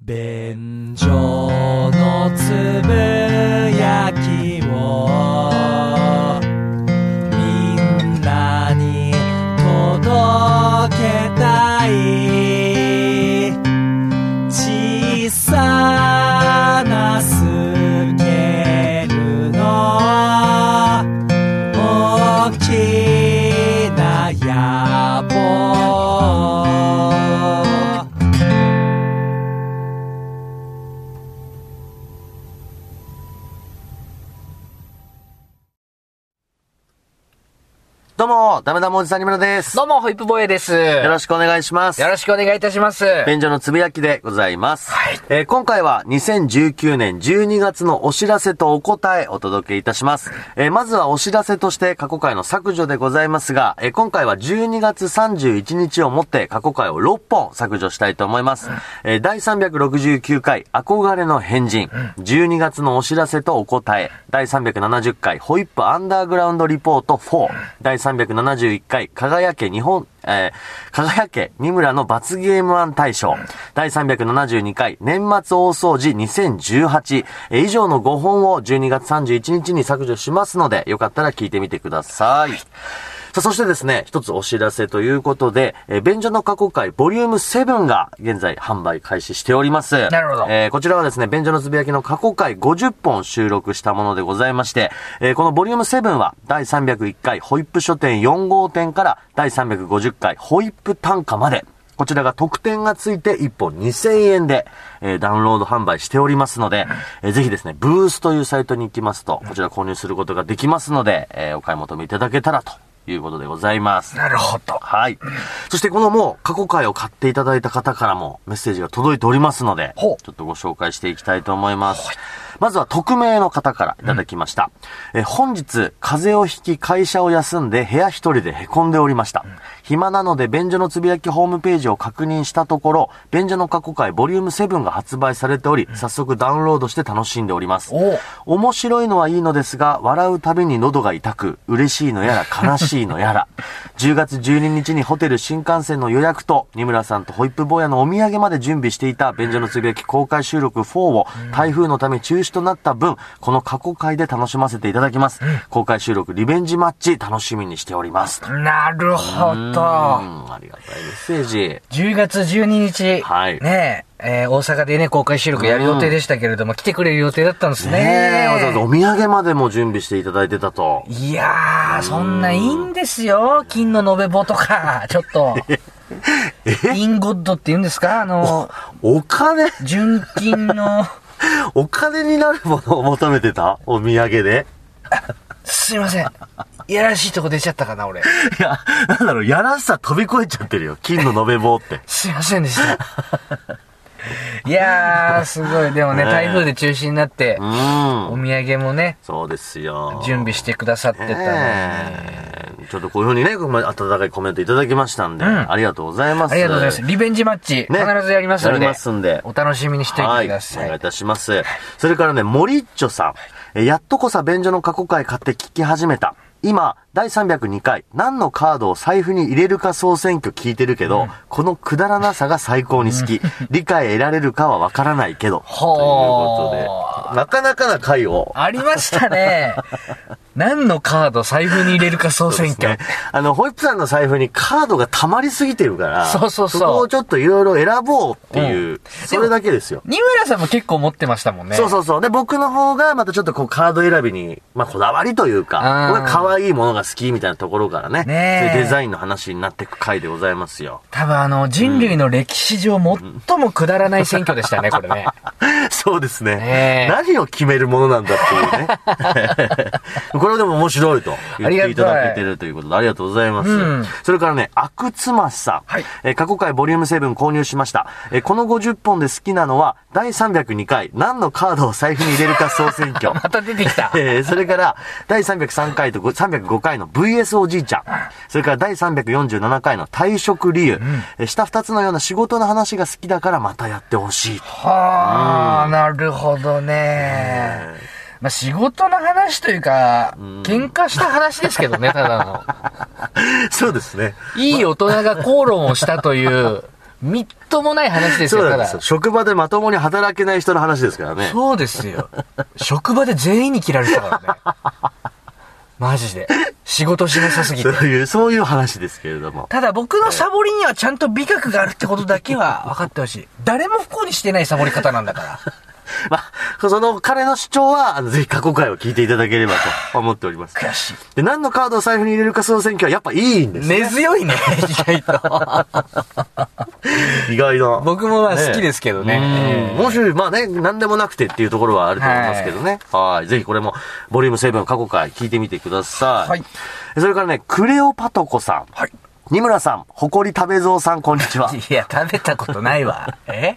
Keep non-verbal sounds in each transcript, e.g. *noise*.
便所のつぶも、ダメダメおじさんにむらです。どうも、ホイップボーイです。よよろしくお願いします。ろしくお願いいたします。便所のつぶやきでございます。はいえー今回は2019年12月のお知らせとお答えお届けいたします。えーまずはお知らせとして過去回の削除でございますが、えー今回は12月31日をもって過去回を6本削除したいと思います。えー第369回憧れの変人、12月のお知らせとお答え、第370回ホイップアンダーグラウンドリポート4、第371回輝け日本、えー輝け三村の罰ゲーム案大賞、第372回年末大掃除2018、えー以上の5本を12月31日に削除しますので、よかったら聞いてみてください。さあ、そしてですね、一つお知らせということで、えー便所の過去回ボリューム7が現在販売開始しております。なるほどえーこちらはですね、便所のつぶやきの過去回50本収録したものでございまして、えーこのボリューム7は第301回ホイップ書店4号店から第350回ホイップ単価まで、こちらが特典がついて1本2000円で、えーダウンロード販売しておりますので、えーぜひですね、ブースというサイトに行きますと、こちら購入することができますので、えーお買い求めいただけたらということでございます。なるほど。はい。そしてこのもう過去回を買っていただいた方からもメッセージが届いておりますので、ちょっとご紹介していきたいと思います。まずは匿名の方からいただきました。え本日、風邪をひき会社を休んで部屋一人で凹んでおりました。暇なので便所のつぶやきホームページを確認したところ、便所の過去回ボリューム7が発売されており、早速ダウンロードして楽しんでおります。面白いのはいいのですが、笑うたびに喉が痛く、嬉しいのやら悲しいのやら。*laughs* 10月12日にホテル新幹線の予約と、二村さんとホイップ坊やのお土産まで準備していた便所のつぶやき公開収録4を台風のため中止となった分、この過去回で楽しませていただきます。公開収録リベンジマッチ楽しみにしております。なるほうど。ん、ありがたいメッセージ。10月12日。はいねえ、えー大阪でね、公開収録やる予定でしたけれども、来てくれる予定だったんですね。ねえ、わざわざお土産までも準備していただいてたと。いやー、そんないいんですよ。金の延べ棒とか、*laughs* ちょっと。インゴッドって言うんですか？あの、お金？純金の、*laughs* お金になるものを求めてた？お土産で？すいません。いやらしいとこ出ちゃったかな、俺。いや、なんだろう、やらしさ飛び越えちゃってるよ。金の延べ棒って。すいませんでした。*laughs* いやー、すごい。でもね、ねえ台風で中止になってう、おん。土産もね、そうですよ。準備してくださってたのに。ねえちょっとこういうふうにね、温かいコメントいただきましたんで、うんありがとうございます。ありがとうございます。リベンジマッチ、ね必ずやりますので、やりますんでお楽しみにしておいはい。てください。お願いいたします。それからね、森っちょさん。えやっとこさ便所の過去回買って聞き始めた。今、第302回、何のカードを財布に入れるか総選挙聞いてるけど、このくだらなさが最高に好き。*laughs* 理解得られるかはわからないけど。ということで、なかなかな回を、ありましたね。何のカード財布に入れるか総選挙。ね。あの、ホイップさんの財布にカードが溜まりすぎてるから、そうそうそうそこをちょっといろいろ選ぼうっていう、それだけですよ。二村さんも結構持ってましたもんね。そうそうそう。で、僕の方がまたちょっとこうカード選びに、まあこだわりというか、可愛いものが好きみたいなところからね、ねデザインの話になっていく回でございますよ。多分あの、人類の歴史上最もくだらない選挙でしたね、これね。*laughs* そうですね。ねえ何を決めるものなんだっていうね。*laughs* これはでも面白いと言っていただけてるということでありがとうございます。うんそれからね、アクツマスさん。はいえー過去回ボリューム7購入しました。えーこの50本で好きなのは、第302回、何のカードを財布に入れるか総選挙。*laughs* また出てきた。*laughs* えーそれから、第303回と305回の VS おじいちゃん。それから第347回の退職理由。えー下二つのような仕事の話が好きだからまたやってほしい。はあ、なるほどね。まあ仕事の話というか、喧嘩した話ですけどね、ただの。*laughs* そうですね。いい大人が口論をしたというみっともない話ですよ、ただそうですよ。。職場でまともに働けない人の話ですからね。そうですよ。職場で全員に切られてたからね。マジで。仕事しなさすぎて。そういう、そういう話ですけれども。ただ僕のサボりにはちゃんと美学があるってことだけは分かってほしい。誰も不幸にしてないサボり方なんだから。*laughs* まあ、その彼の主張は、あの、ぜひ過去回を聞いていただければと思っております。悔しい。で、何のカードを財布に入れるか総選挙はやっぱいいんですね。根強いね、意外と。*laughs* 意外な。僕もまあ好きですけどねうんもし、まあね、何でもなくてっていうところはあると思いますけどね。はい。ぜひこれも、ボリューム7過去回聞いてみてください。はい。それからね、クレオパトコさん。はい。二村さん、誇り食べ蔵さん、こんにちは。*laughs* いや、食べたことないわ。え？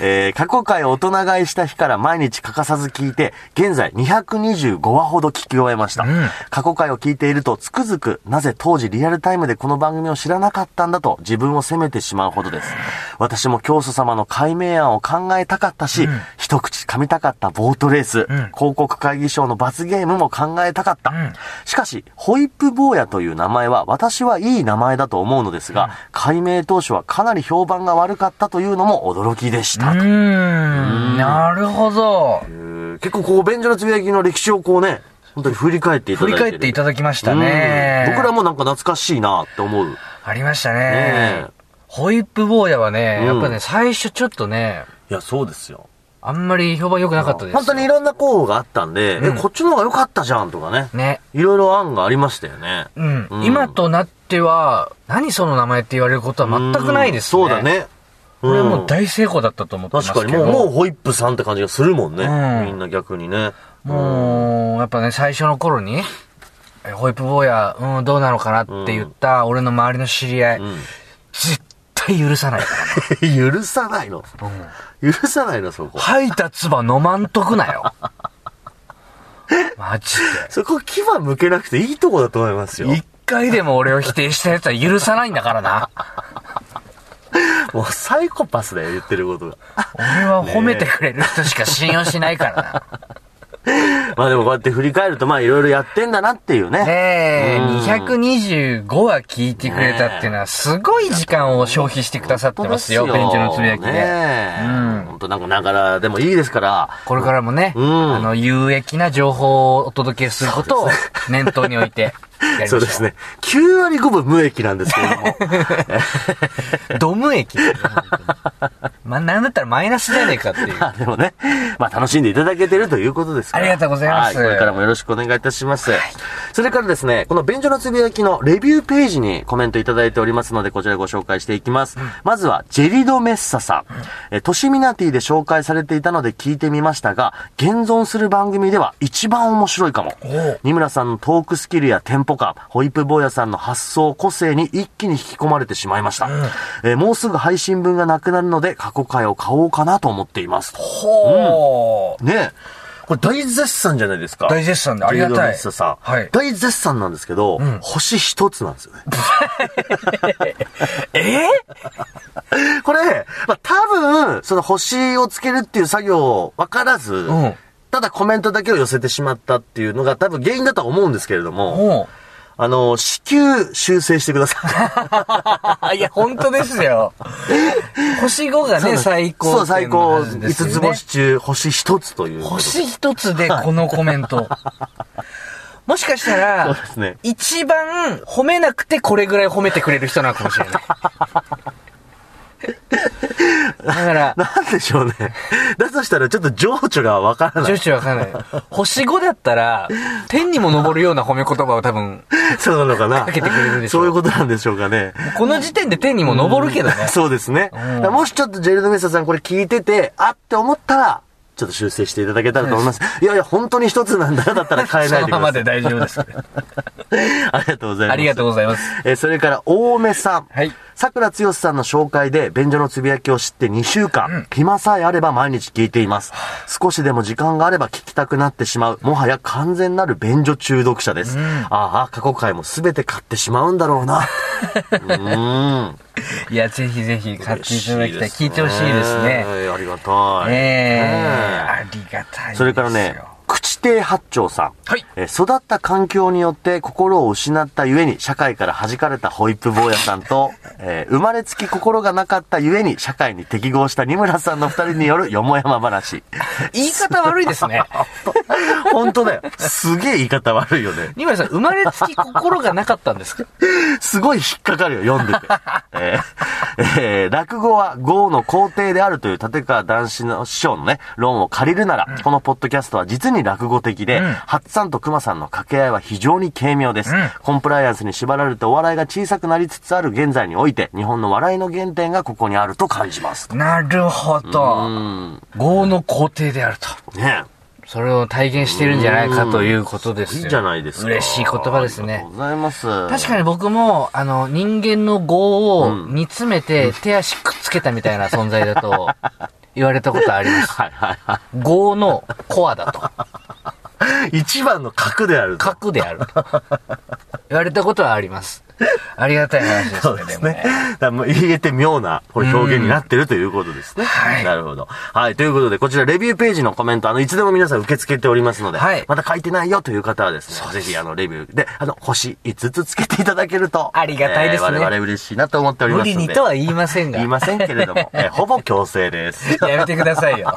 えー過去回大人買いした日から毎日欠かさず聞いて、現在225話ほど聞き終えました。ん過去回を聞いているとつくづく、なぜ当時リアルタイムでこの番組を知らなかったんだと自分を責めてしまうほどです。私も教祖様の解明案を考えたかったし、一口噛みたかったボートレース、広告会議賞の罰ゲームも考えたかった。んしかし、ホイップ坊やという名前は私はいい名前だと思うのですが、解明当初はかなり評判が悪かったというのも驚きでした。うーん、なるほど。えー結構こう、便所のつぶやきの歴史をこうね、本当に振り返っていただいてる。振り返っていただきましたね。うん僕らもなんか懐かしいなって思う。ありましたね。ねホイップ坊やはね、うんやっぱね、最初ちょっとね、いや、そうですよ。あんまり評判良くなかったですよ。本当にいろんな候補があったんで、うんえ、こっちの方が良かったじゃんとかね。ね。いろいろ案がありましたよね。うん。うん今となっては、何その名前って言われることは全くないですね。うんそうだ。ね。これはもううん大成功だったと思ってます。確かに、もう、もうホイップさんって感じがするもんね。うんみんな逆にね。もう、やっぱね、最初の頃に、えホイップ坊や、うん、どうなのかなって言った、俺の周りの知り合い、うん。絶対許さないからね。*laughs* 許さないの？許さないの、そこ。吐いた唾飲まんとくなよ。*laughs* マジそこ牙向けなくていいとこだと思いますよ回でも俺を否定したやつは許さないんだからな。もうサイコパスだよ、言ってることが。俺は褒めてくれる人しか信用しないからな。まあでもこうやって振り返ると、まあいろいろやってんだなっていうね。ねえ、うん225話聞いてくれたっていうのは、すごい時間を消費してくださってますよ、ベンチのつぶやきで。ねえ。うん本当なんかながらでもいいですから。これからもね、うんあの、有益な情報をお届けすることを念頭に置いて。そううですね。9割5分無益なんですけれども。ドム液。まあ、なんだったらマイナスじゃねえかっていう。*laughs* まあでもね、まあ楽しんでいただけてるということですから。ありがとうございますはい、これからもよろしくお願いいたします。それからですね、この便所のつぶやきのレビューページにコメントいただいておりますので、こちらご紹介していきます。まずは、ジェリドメッサさん。え、トシミナティで紹介されていたので聞いてみましたが、現存する番組では一番面白いかも。二村さんのトークスキルやテンポ感、ホイップ坊やさんの発想、個性に一気に引き込まれてしまいました。えーもうすぐ配信分がなくなるので、過去回を買おうかなと思っています。ほー。ねえ。これ大絶賛じゃないですか。大絶賛でありがたい。はい大絶賛なんですけど、星一つなんですよね。*laughs* えこれ、まあ、多分、その星をつけるっていう作業を分からず、んただコメントだけを寄せてしまったっていうのが多分原因だとは思うんですけれども、もあの、至急修正してください。う。*laughs* いや、本当ですよ。星5がね、最高。そう、最高。5つ星中、星一つという。星一つでこのコメント。もしかしたそうらで、すね。一番褒めなくてこれぐらい褒めてくれる人なのかもしれない。だから、*laughs* なんでしょうね。だとしたらちょっと情緒がわからない。女子わかんない。星5だったら、天にも昇るような褒め言葉を多分、*laughs* そうなのかな。かけてくれるでしょそういうことなんでしょうかね。この時点で天にも昇るけどね。そうですね。もしちょっとジェルドメッサさんこれ聞いてて、あって思ったら、ちょっと修正していただけたらと思います。*laughs* いやいや、本当に一つなんだよだったら変えないでください。そのままで大丈夫です。ありがとうございます。ありがとうございます。えーそれから、大目さん。はい。桜剛さんの紹介で、便所のつぶやきを知って2週間、暇さえあれば毎日聞いています。少しでも時間があれば聞きたくなってしまう、もはや完全なる便所中毒者です。ああ、過去回もすべて買ってしまうんだろうな。*laughs* うーん。いや、ぜひぜひ買っていただきたい。聞いてほしいですね。えーありがたい。ええねありがたい。それからね、口亭八丁さん。はいえー育った環境によって心を失ったゆえに社会から弾かれたホイップ坊やさんと、*laughs* えー生まれつき心がなかったゆえに社会に適合した二村さんの二人によるよもやま話。言い方悪いですね。*laughs* 本当だよ。すげえ言い方悪いよね。二村さん、生まれつき心がなかったんですか？すごい引っかかるよ、読んでて。*laughs* えーえー落語は豪の皇帝であるという立川談志の師匠のね、論を借りるなら、このポッドキャストは実に落語的で、うんハッツさんと熊さんの掛け合いは非常に軽妙です、うんコンプライアンスに縛られてお笑いが小さくなりつつある現在において、日本の笑いの原点がここにあると感じます。なるほうど。ん。業の皇帝であると。ねそれを体現してるんじゃないかということですよ。いいじゃないですか。嬉しい言葉ですねありがとう。ございます。確かに僕も、あの、人間の業を煮詰めて手足くっつけたみたいな存在だと言われたことあります。はいはいは業のコアだと。い。*laughs* 一番の核であると。核であると。言われたことはあります。*laughs* ありがたい話ですね、そうですね。でもね。だからもう言えて妙な、これ表現になってるということですね。はいなるほど。はい。ということで、こちらレビューページのコメント、あの、いつでも皆さん受け付けておりますので、はいまだ書いてないよという方はですね、ぜひ、あの、レビューで、あの、星5つつけていただけると、ありがたいですねえー我々嬉しいなと思っておりますので。無理にとは言いませんが。*laughs* 言いませんけれども、えーほぼ強制です。*laughs* やめてくださいよ。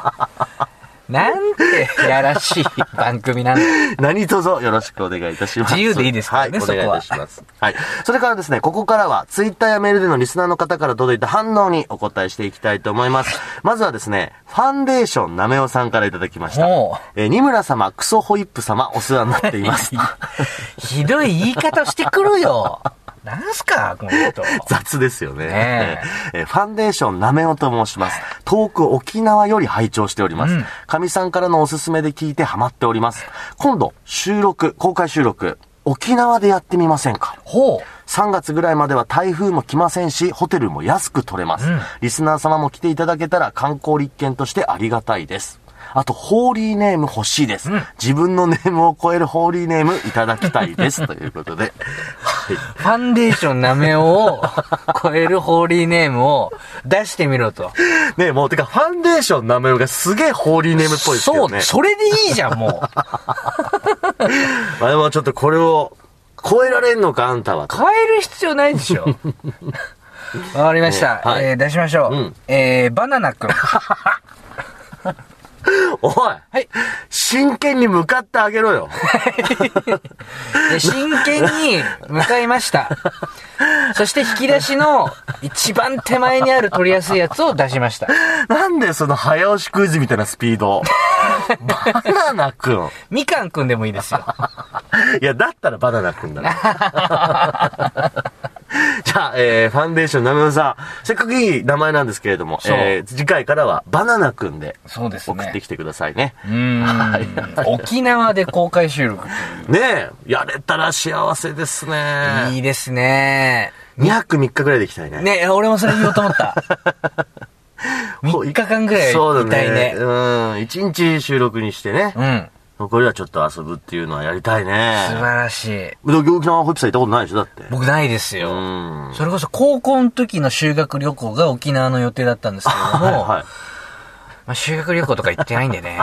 なんて、やらしい番組なんだ。*laughs* 何卒よろしくお願いいたします。自由でいいですからねはい、お願いいたします。はい。それからですね、ここからは、ツイッターやメールでのリスナーの方から届いた反応にお答えしていきたいと思います。*laughs* まずはですね、ファンデーションなめおさんからいただきました。ほえー、二村様、クソホイップ様、お世話になっています。*laughs* ひどい言い方してくるよ。なんすか、この人。雑ですよね。ねえーファンデーションなめおと申します。遠く沖縄より拝聴しておりますうん。か、み、さんからのおすすめで聞いてハマっております。今度、収録、公開収録、沖縄でやってみませんか？ほ3月ぐらいまでは台風も来ませんし、ホテルも安く取れます。うんリスナー様も来ていただけたら観光立県としてありがたいです。あと、ホーリーネーム欲しいです。うん自分のネームを超えるホーリーネームいただきたいです。*laughs* ということで。はい。う。ファンデーションなめおを超えるホーリーネームを出してみろと。ねえもう、てか、ファンデーション名前がすげえホーリーネームっぽいですそう、よね。それでいいじゃん、もう。*laughs* まあでもちょっとこれを超えられんのか、あんたは。変える必要ないでしょ。*laughs* わかりました。はいえー出しましょう。うんえー、バナナくん。*laughs* おいはい。真剣に向かってあげろよ。で真剣に向かいました。*laughs* そして引き出しの一番手前にある取りやすいやつを出しました。なんでその早押しクイズみたいなスピード？バナナくん。みかんくんでもいいですよ。いや、だったらバナナくんだな。*laughs* *laughs* じゃあ、えー、ファンデーションなめおさん。せっかくいい名前なんですけれども、そうえー、次回からはバナナくんでそうですね。送ってきてくださいね。うーん。*laughs* 沖縄で公開収録。ねえ、やれたら幸せですね。いいですね。2泊3日ぐらいで行きたいね。ね、俺もそれ言おうと思った。*laughs* 3日間ぐらいそうだいたいね。うん。1日収録にしてね。うん。残りはちょっと遊ぶっていうのはやりたいね。素晴らしい。沖縄ホイップさん行ったことないでしょ？だって。僕ないですうよ。ん。それこそ高校の時の修学旅行が沖縄の予定だったんですけれども、*laughs* はいはい。まあ、修学旅行とか行ってないんでね。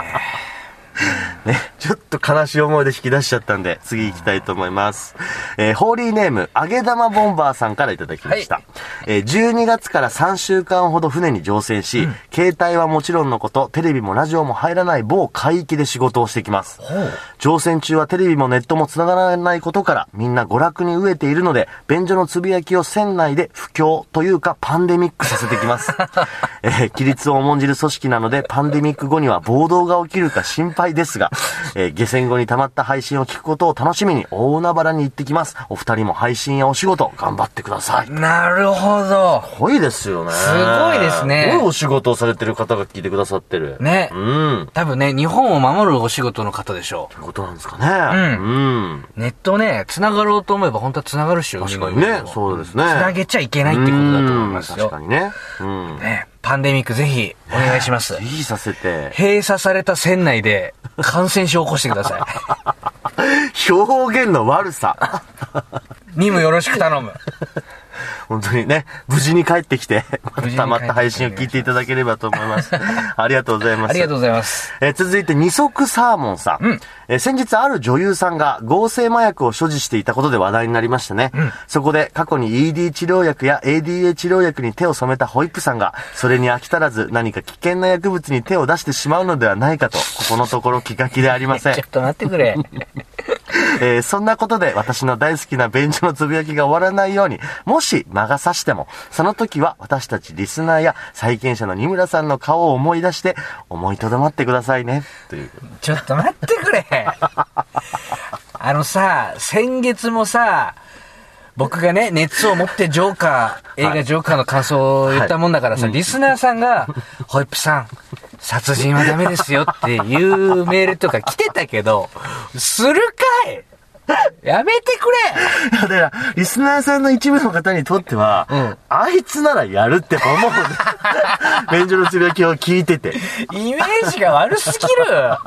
*laughs* ね、ちょっと悲しい思いで引き出しちゃったんで、次行きたいと思います。えーホーリーネーム、揚げ玉ボンバーさんからいただきました。はいえー12月から3週間ほど船に乗船し、携帯はもちろんのこと、テレビもラジオも入らない某海域で仕事をしてきます。乗船中はテレビもネットも繋がらないことから、みんな娯楽に飢えているので、便所のつぶやきを船内で不況というかパンデミックさせてきます。*laughs* えー規律を重んじる組織なので、パンデミック後には暴動が起きるか心配ですが、*laughs* えー下船後に溜まった配信を聞くことを楽しみに大海原に行ってきます。お二人も配信やお仕事頑張ってください。なるほど。すごいですよね。すごいですねすごいお仕事をされてる方が聞いてくださってる？ねうん。多分ね、日本を守るお仕事の方でしょということなんですかね。うん。う。ネットね、繋がろうと思えば本当は繋がるっしょ。確かにね。そうですね。繋げちゃいけないってことだと思いますようん確か。にね。うん。ね、パンデミックぜひお願いしますぜ。ひさせて。閉鎖された船内で感染症を起こしてください表現の悪さ。い。任務よろしく頼む。本当にね、無事に帰ってきて、無事に帰ってきてたまった配信を聞いていただければと思います。ありがとうございます。ありがとうございます。え続いて二足サーモンさん。えー先日ある女優さんが合成麻薬を所持していたことで話題になりましたね。そこで過去に ED 治療薬や ADA 治療薬に手を染めたホイップさんが、それに飽き足らず何か危険な薬物に手を出してしまうのではないかと、ここのところ気が気でありませんちょ。っと待ってくれ。*laughs* えーそんなことで私の大好きな便所のつぶやきが終わらないように、もし魔が差しても、その時は私たちリスナーや債権者の二村さんの顔を思い出して、思いとどまってくださいね。という。ちょっと待ってくれ。*laughs* あのさ、先月もさ、僕がね、熱を持ってジョーカー、映画ジョーカーの感想を言ったもんだからさ、リスナーさんが、ホイップさん、殺人はダメですよっていうメールとか来てたけど、するかい!やめてくいやだから、リスナーさんの一部の方にとっては、うん。あいつならやるって思うんだ。*laughs* *laughs* 便所のつぶやきを聞いてて。れイメージが悪すぎる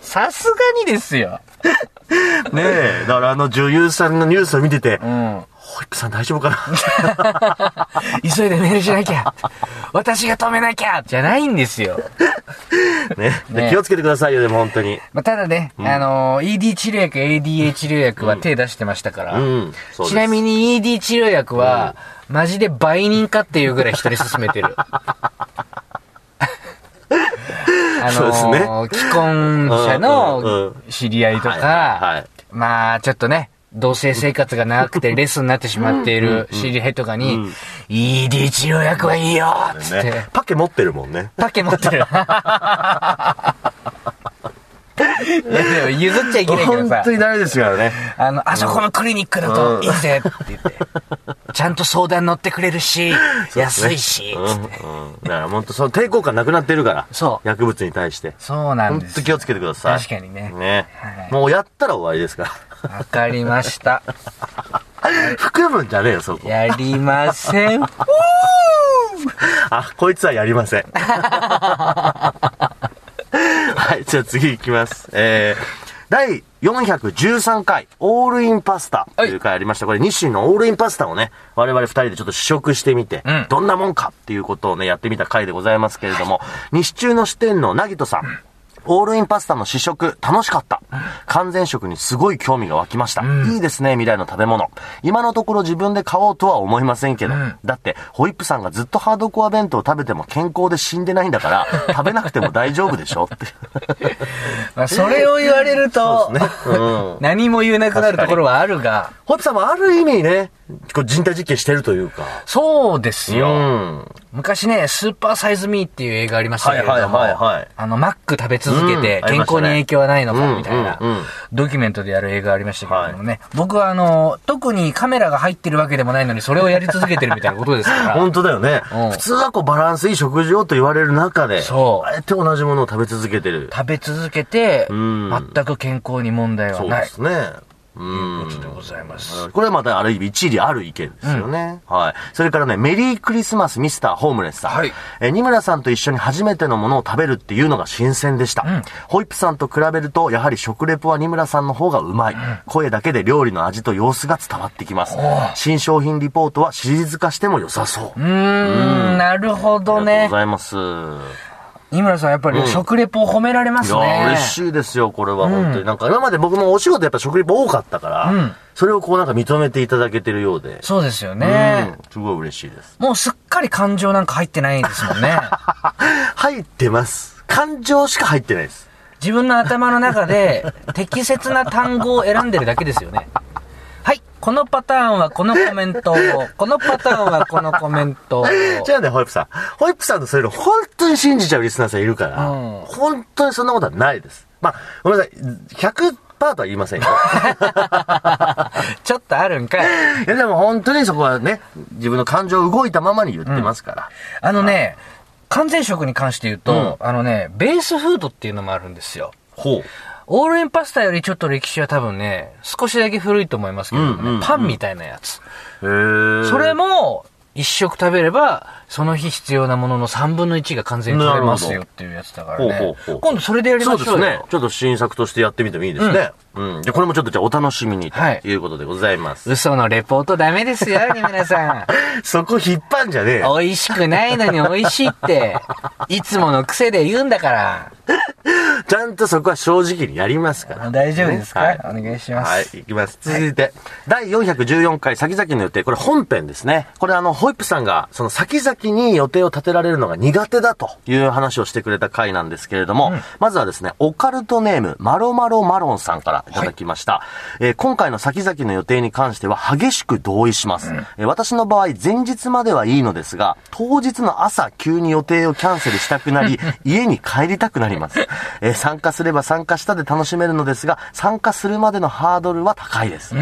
さすがにですよ。*laughs* ねえ、だからあの女優さんのニュースを見てて、うん。ホイップさん大丈夫かな？*laughs* 急いでメールしなきゃ。私が止めなきゃじゃないんですよ。ねでね気をつけてくださいよ、でも本当に。まあ、ただね、あのー ED 治療薬、ADA 治療薬は手出してましたから。うんそうですちなみに ED 治療薬は、マジで売人かっていうぐらい人に勧めてる。あそうですねのー既婚者の知り合いとか、まあ、ちょっとね、同性生活が長くてレスになってしまっている知り合いとかに、ED 治療薬はいいよつって、ね、パケ持ってるもんね。パケ持ってる。*laughs* いやでも譲っちゃいけないけどさ本当。にダメですからね。あの、あそこのクリニックだといいぜって言って。ちゃんと相談乗ってくれるし、*laughs* 安いし、うん。うん。だから本当その抵抗感なくなってるから。そう薬物に対して。そうなんですよ。本当気をつけてください。確かにねね。はいもうやったら終わりですから。わかりました。*laughs* 含むんじゃねえよ、そこ。やりません。*laughs* あ、こいつはやりません。はい、じゃあ次行きます。えー、第413回、オールインパスタ。という回ありました。これ、日清のオールインパスタをね、我々二人でちょっと試食してみて、うん。どんなもんかっていうことをね、やってみた回でございますけれども、西中の支店のなぎとさん、オールインパスタの試食、楽しかった。完全食にすごい興味が湧きました。いいですね、未来の食べ物。今のところ自分で買おうとは思いませんけど。だって、ホイップさんがずっとハードコア弁当を食べても健康で死んでないんだから、*laughs* 食べなくても大丈夫でしょ？って。*laughs* まあ、それを言われると、*laughs* うん。何も言えなくなるところはあるが、ホイップさんもある意味ね、こう人体実験してるというか。そうですよ。うん。昔ね、スーパーサイズミーっていう映画ありましたけれども、はいはいはいはいあの、マック食べ続けて健康に影響はないのか、みたいなドキュメントでやる映画ありましたけれどもね、僕はあの、特にカメラが入ってるわけでもないのに、それをやり続けてるみたいなことですから。本当だよねうん。普通はこうバランスいい食事をと言われる中で、そうあえて同じものを食べ続けてる。食べ続けて、ん全く健康に問題はないそうで。すね。うん。ということでございます。これはまたある意味一理ある意見ですよね。はい。それからね、メリークリスマスミスターホームレスさん。はいえー、二村さんと一緒に初めてのものを食べるっていうのが新鮮でした。ホイップさんと比べると、やはり食レポは二村さんの方がうまい。声だけで料理の味と様子が伝わってきます。新商品リポートはシリーズ化しても良さそう。うーん、なるほどありがとうねご。ざいます。井村さんやっぱり食レポを褒められますいや、ね。嬉しいですよ、これは、本当に。なんか、今まで僕もお仕事やっぱ食レポ多かったから、うんそれをこうなんか認めていただけてるようで、そうですよね。うん、すごい嬉しいです。もうすっかり感情なんか入ってないですもんね。*laughs* 入ってます。感情しか入ってないです。自分の頭の中で適切な単語を選んでるだけですよね。はい。このパターンはこのコメントを、*laughs* このパターンはこのコメントを。じゃあね、ホイップさん。ホイップさんのそういうの本当に信じちゃうリスナーさんいるから、うん本当にそんなことはないです。まあ、ごめんなさい。100%とは言いませんよ。*laughs* ちょっとあるんかい。いや、でも本当にそこはね、自分の感情動いたままに言ってますから。あのね、完全食に関して言うと、あのね、ベースフードっていうのもあるんですよ。ほう。オールインパスタよりちょっと歴史は多分ね、少しだけ古いと思いますけれどもね、うんうんうんパンみたいなやつ。それも、一食食べれば、その日必要なものの3分の1が完全に取れますよっていうやつだからね。ほうほうほう今度それでやりそましょうよ。うですね。ちょっと新作としてやってみてもいいですね。うん。で、これもちょっとじゃあお楽しみにとはいいうことでございます。嘘のレポートダメですよ、二村さ *laughs* そこ引っ張んじゃねえん。よ。美味しくないのに美味しいって、いつもの癖で言うんだから。ちゃんとそこは正直にやりますから。大丈夫ですか、はいお願いします。はい、いきます。続いて、第414回先々の予定、これ本編ですね。これあの、ホイップさんが、その先々に予定を立てられるのが苦手だという話をしてくれた回なんですけれども、まずはですね、オカルトネーム、マロマロマロンさんからいただきました。えー今回の先々の予定に関しては激しく同意します。えー私の場合、前日まではいいのですが、当日の朝急に予定をキャンセルしたくなり、*laughs* 家に帰りたくなります。えー参加すれば参加したで楽しめるのですが、参加するまでのハードルは高いです。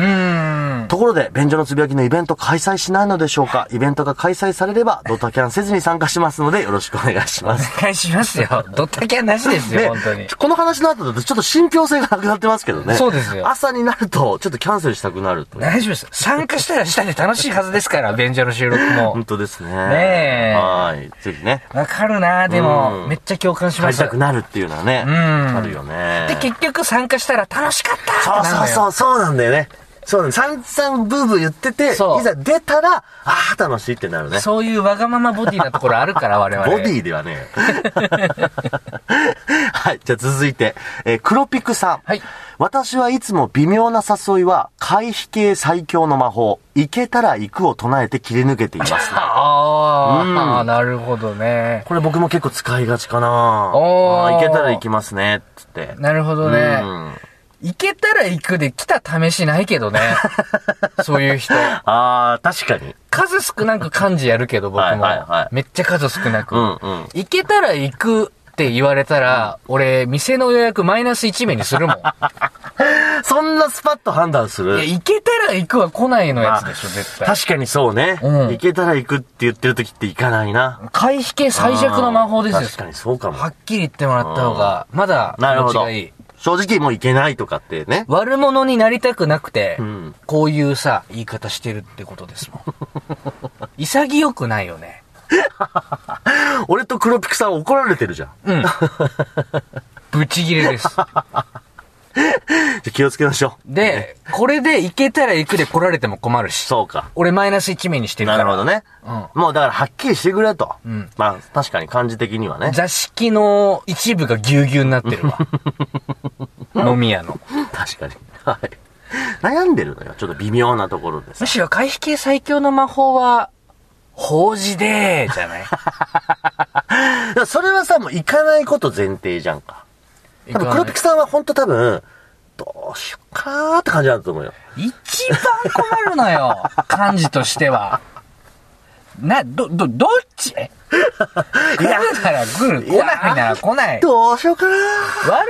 ところで、便所のつぶやきのイベント開催しないのでしょうか？イベントが開催されれば、ドタキャンせずに参加しますので、よろしくお願いします。お願いしますよ。ドタキャンなしですよ、ね本当に。この話の後だとちょっと信憑性がなくなってますけどね。そうですよ朝になると、ちょっとキャンセルしたくなると。大丈夫です。参加したらしたで楽しいはずですから、*laughs* 便所の収録も本。当ですね。ねえはい。ぜひね。わかるなでも、うんめっちゃ共感します。帰りたくなるっていうのはね。んあるよね。で、結局参加したら楽しかったそうそうう。そう、そうなんだよね。そうなんだ。散々ブーブー言ってて、いそうざ出たら、ああ、楽しいってなるね。そういうわがままボディなところあるから、*laughs* 我々。ボディではね *laughs* はい。じゃあ続いて、えー黒ピクさん。はい。私はいつも微妙な誘いは、回避系最強の魔法、行けたら行くを唱えて切り抜けています。*laughs* ああ、うんなるほどね。これ僕も結構使いがちかなあー行けたら行きますね、つって。なるほどね。うん行けたら行くで来た試しないけどね。*laughs* そういう人。ああ、確かに。数少なく漢字やるけど、僕も。はいはいはいめっちゃ数少なく。うんうん。行けたら行くって言われたら、俺、店の予約マイナス1名にするもん。*laughs* そんなスパッと判断すいや、る行けたら行くは来ないのやつでしょ、絶対。*laughs* 確かにそうね。うん行けたら行くって言ってる時って行かないな。回避系最弱の魔法ですよ。確かにそうかも。はっきり言ってもらった方が、まだ、なるほどいい。。正直もう行けないとかってね。悪者になりたくなくて、んこういうさ、言い方してるってことですもん。*laughs* 潔くないよね。*laughs* 俺と黒ピクさん怒られてるじゃん。うん。ブチギレです。*laughs* *laughs* 気をつけましょう。で、これで行けたら行くで来られても困るし。そうか。俺マイナス1名にしてるから。なるほどね。うもうだからはっきりしてくれと。んまあ確かに漢字的にはね。座敷の一部がぎゅうぎゅうになってるわ。*laughs* 飲み屋の。確かに。はい。悩んでるのよ。ちょっと微妙なところですむ。しろ回避系最強の魔法は、法事でーじゃない？*laughs* それはさ、もう行かないこと前提じゃんか。多分黒ピクさんは本当多分、どうしよっかなーって感じなんだと思うよ。一番困るのよ。*laughs* 漢字としては。な、ど、ど、どっち？*laughs* 来るなら来る。来ないなら来ない。悪どうしようかなー者にな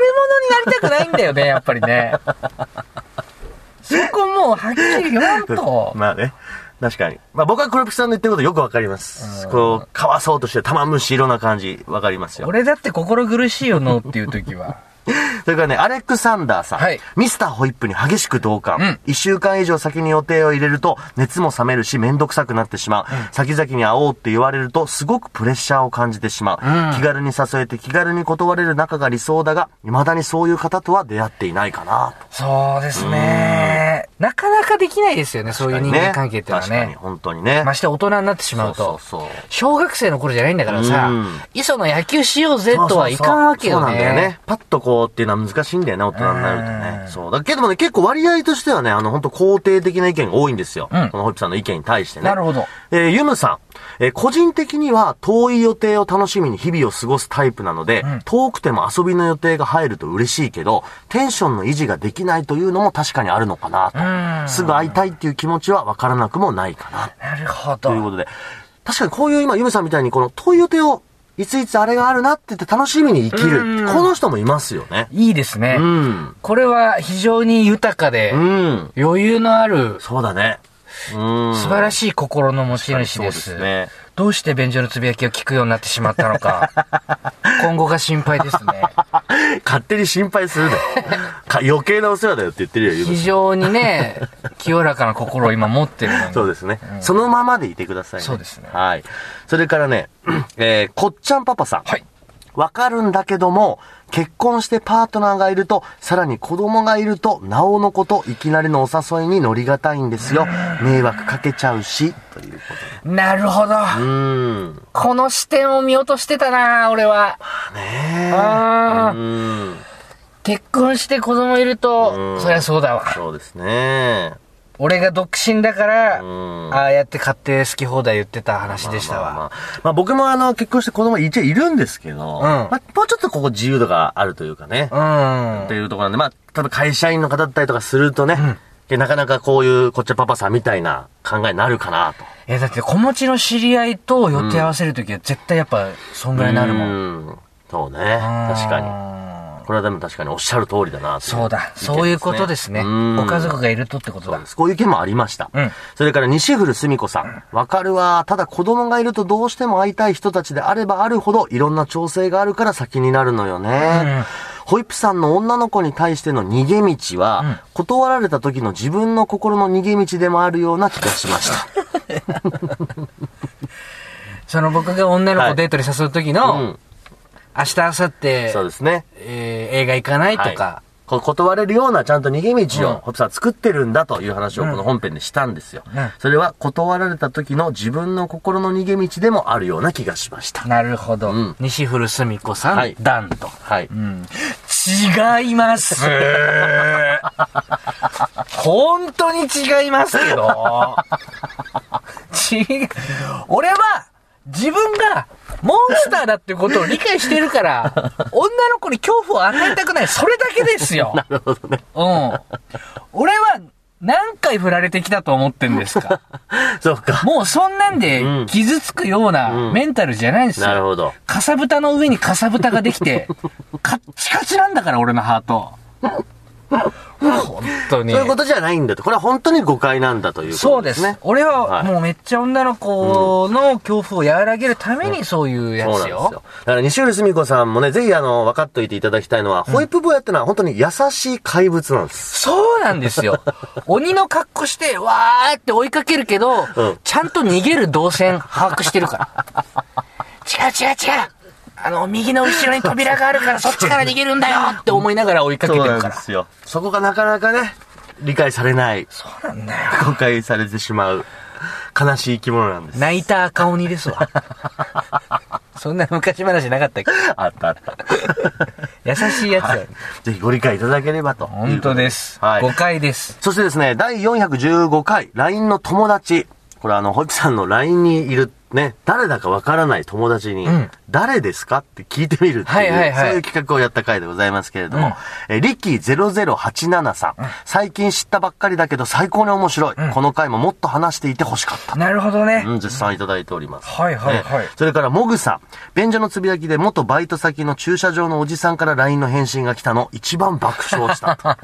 りたくないんだよね、やっぱりね。*laughs* そこもうはっきり言わんと。まあね。確かに。まあ僕は黒ピクさんの言ってることよくわかります。こう、かわそうとして玉虫色な感じ、わかりますよ。俺だって心苦しいよ、ノーっていう時は。*laughs* それからね、アレクサンダーさん。はいミスターホイップに激しく同感。うん一週間以上先に予定を入れると、熱も冷めるし、めんどくさくなってしまう。先々に会おうって言われると、すごくプレッシャーを感じてしまう。うん気軽に誘えて気軽に断れる仲が理想だが、未だにそういう方とは出会っていないかなと。そうですね。なかなかできないですよね、そういう人間関係ってのは確かに、ね。本当にね。まして大人になってしまうと。そうそう小学生の頃じゃないんだからさうん、磯の野球しようぜとはいかんわけよね。そうなんだよね。パッとこうっていうのは難しいんだよね、大人になるとね。そう。だけどもね、結構割合としてはね、あの、本当肯定的な意見が多いんですよ。うんこのホイップさんの意見に対してね。なるほど。えーユムさん。えー個人的には遠い予定を楽しみに日々を過ごすタイプなので、ん遠くても遊びの予定が入ると嬉しいけど、テンションの維持ができないというのも確かにあるのかなうんと。すぐ会いたいっていう気持ちはわからなくもないかな。なるほど。ということで、確かにこういう今、ユムさんみたいにこの遠い予定をいついつあれがあるなって言って楽しみに生きうんる。この人もいますよね。いいですねう。ん。これは非常に豊かでう、ん。余裕のある、そうだね。うん。素晴らしい心の持ち主そうで。ですすね。どうして便所のつぶやきを聞くようになってしまったのか。*laughs* 今後が心配ですね。勝手に心配するなよ *laughs* か余計なお世話だよって言ってるよ、非常にね、清らかな心を今持ってるのに。そうですね。そのままでいてくださいね。そうですねはい。それからね、えー、こっちゃんパパさん。はい。わかるんだけども、結婚してパートナーがいると、さらに子供がいると、なおのこと、いきなりのお誘いに乗りがたいんですよ。迷惑かけちゃうし、というこなるほど。この視点を見落としてたな俺は。ねえ。あーうーん。結婚して子供いるうと、んそりゃそうだわ。そうですね。俺が独身だから、んああやって勝手好き放題言ってた話でしたわ。まあまあまあ、まあ僕もあの、結婚して子供一応いるんですけど、まあもうちょっとここ自由度があるというかね。うん。っていうところなんで、まあ、例えば会社員の方だったりとかするとね、でなかなかこういうこっちゃパパさんみたいな考えになるかなと。いや、だって子持ちの知り合いと予定合わせるときは絶対やっぱ、そんぐらいになるもん。うんそうね。確かに。に。これはでも確かにおっしゃる通りだなそうだ。そういうことですね。うんご家族がいるとってことだそうで。す。こういう意見もありました。うんそれから西古澄子さん。わかるわ。ただ子供がいるとどうしても会いたい人たちであればあるほどいろんな調整があるから先になるのよね。ホイップさんの女の子に対しての逃げ道は、断られた時の自分の心の逃げ道でもあるような気がしました。*laughs* その僕が女の子をデートに誘う時の、うん。明日、明後日、そうですね。えー映画行かないとか、はいこ断れるようなちゃんと逃げ道を、ホップさんは作ってるんだという話をこの本編でしたんですよ。うんそれは断られた時の自分の心の逃げ道でもあるような気がしました。なるほど。うん西古澄子さん、はいダンと。はい。違います。*laughs* 本当に違いますけど。*laughs* 違う。俺は、自分がモンスターだってことを理解してるから、*laughs* 女の子に恐怖を与えたくない。それだけですよ。*laughs* なるほどね。うん。俺は何回振られてきたと思ってんですか？*laughs* そうか。もうそんなんでうん傷つくようなメンタルじゃないんですよ。なるほど。かさぶたの上にかさぶたができて、カッチカチなんだから、俺のハート。本当に。そういうことじゃないんだと。これは本当に誤解なんだというそうですすことでね。。俺ははいもうめっちゃ女の子の恐怖を和らげるためにそういうやつそうなんですよよ。。だから西浦澄子さんもね、ぜひあの、分かっといていただきたいのは、ホイップ坊やってのは本当に優しい怪物なんです。そうなんですよ。*laughs* 鬼の格好して、わーって追いかけるけど、うんちゃんと逃げる動線把握してるから。*laughs* 違う違う違う。あの、右の後ろに扉があるからそっちから逃げるんだよ *laughs* って思いながら追いかけてるから。すよ。そこがなかなかね、理解されない、そうなんだよ。誤解されてしまう、悲しい生き物なんです。泣いた赤鬼ですわ。*laughs* そんな昔話なかったっけ？あったあった。優しいやつだよ。ぜひご理解いただければと。本当です。はい。誤解です。そしてですね、第415回、LINE の友達。これあの、ホイップさんの LINE にいるね、誰だかわからない友達に、うん誰ですかって聞いてみるっていう、そういう企画をやった回でございますけれども、うんえーリッキー0087さん,、最近知ったばっかりだけど最高に面白い。この回ももっと話していて欲しかった。なるほどね。うん、絶賛いただいております。はいはいはいねそれから、モグさん。便所のつぶやきで元バイト先の駐車場のおじさんから LINE の返信が来たの、一番爆笑したと。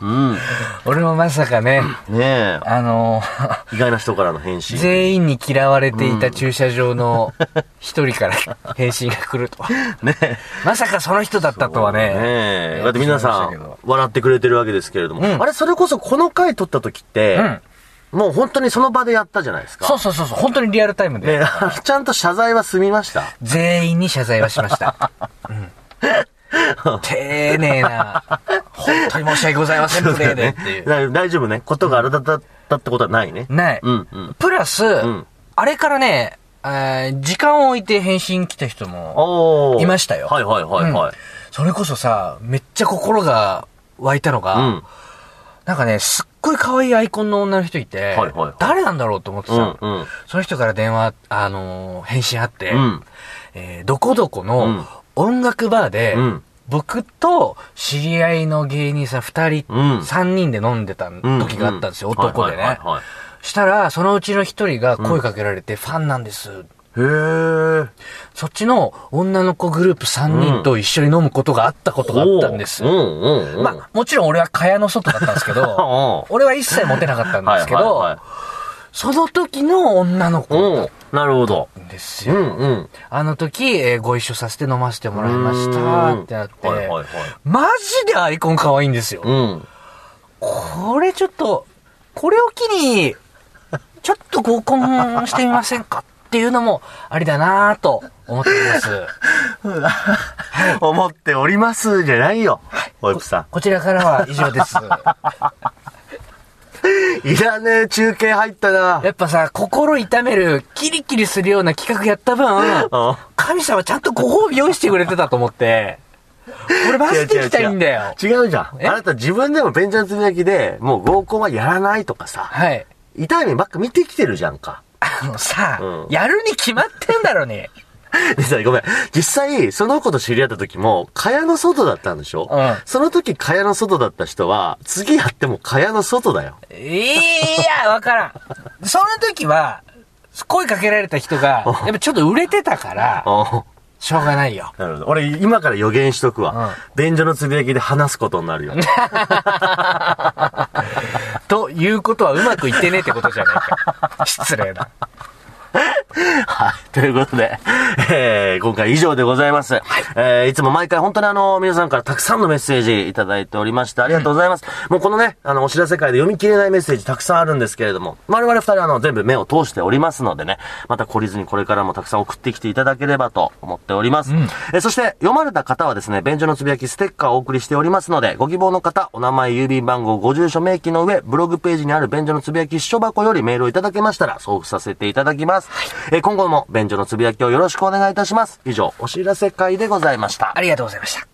*laughs* うん。俺もまさかね、ねえ。あの、意外な人からの返信。全員に嫌われていた駐車場の一人から返信が来るとは。ねえ。まさかその人だったとはねね。え。だって皆さん笑ってくれてるわけですけれども。うんあれ、それこそこの回撮った時って、うんもう本当にその場でやったじゃないですか。そうそうそうそう、本当にリアルタイムで。ねちゃんと謝罪は済みました？全員に謝罪はしました。うん丁寧な、本当に申し訳ございません、プレイでっていう。だから大丈夫ね。ことが改だったってことはないね。ない。うんうん。プラス、んあれからね、えー時間を置いて返信来た人も、いましたよ。はいはいはいはい。それこそさ、めっちゃ心が湧いたのが、うん。なんかね、すっごい可愛いアイコンの女の人いて、はいはいはい。誰なんだろうと思ってさ、うんうん。その人から電話、あのー返信あって、うん。えーどこどこうん。の音楽バーで、うん。僕と知り合いの芸人さん二人、うん。三人で飲んでた時があったんですよ、男でね。はいはいはいしたら、そのうちの一人が声かけられて、ファンなんです。はい。へー。そっちの女の子グループ3人と一緒に飲むことがあったことがあったんです。うんうんうん。まあ、もちろん俺は蚊帳の外だったんですけど、*laughs* 俺は一切モテなかったんですけど、はいはいその時の女の子。なるほど。ですよ。うんうん。あの時、えーご一緒させて飲ませてもらいましたってなって、はいはいはい。マジでアイコン可愛いんですよ。うん。これちょっと、これを機に、ちょっと合コンしてみませんかっていうのもありだなぁと思っています。*laughs* 思っておりますじゃないよ。ホイップさこちらからは以上です。ん。*laughs* いらねえ中継入ったな。やっぱさ、心痛める、キリキリするような企画やった分、うん神様ちゃんとご褒美用意してくれてたと思って、俺マジで行きたいんだよ。違うじゃん。え？あなた自分でも便所のつぶやきで、もう合コンはやらないとかさ、はい。痛い目ばっか見てきてるじゃんか。あのさ、うんやるに決まってんだろね。*laughs* でさ、ごめん。実際、その子と知り合った時も、蚊帳の外だったんでしょ？うんその時蚊帳の外だった人は、次やっても蚊帳の外だよ。いや、わからん。その時は、声かけられた人が、やっぱちょっと売れてたから、あしょうがないよ。なるほど。俺、今から予言しとくわ。うん便所のつぶやきで話すことになるよ。*laughs* ということはうまくいってねえってことじゃないか。失礼な。*laughs* はい。ということで、えー、今回以上でございます。えー、いつも毎回本当にあの、皆さんからたくさんのメッセージいただいておりまして、ありがとうございます。もうこのね、あの、お知らせ会で読み切れないメッセージたくさんあるんですけれども、我々二人あの、全部目を通しておりますのでね、また懲りずにこれからもたくさん送ってきていただければと思っております。えーそして、読まれた方はですね、便所のつぶやきステッカーをお送りしておりますので、ご希望の方、お名前、郵便番号、ご住所、明記の上、ブログページにある便所のつぶやき支所箱よりメールをいただけましたら、送付させていただきます。えー、今後も便所のつぶやきをよろしくお願いいたします。以上、お知らせ会でございました。ありがとうございました。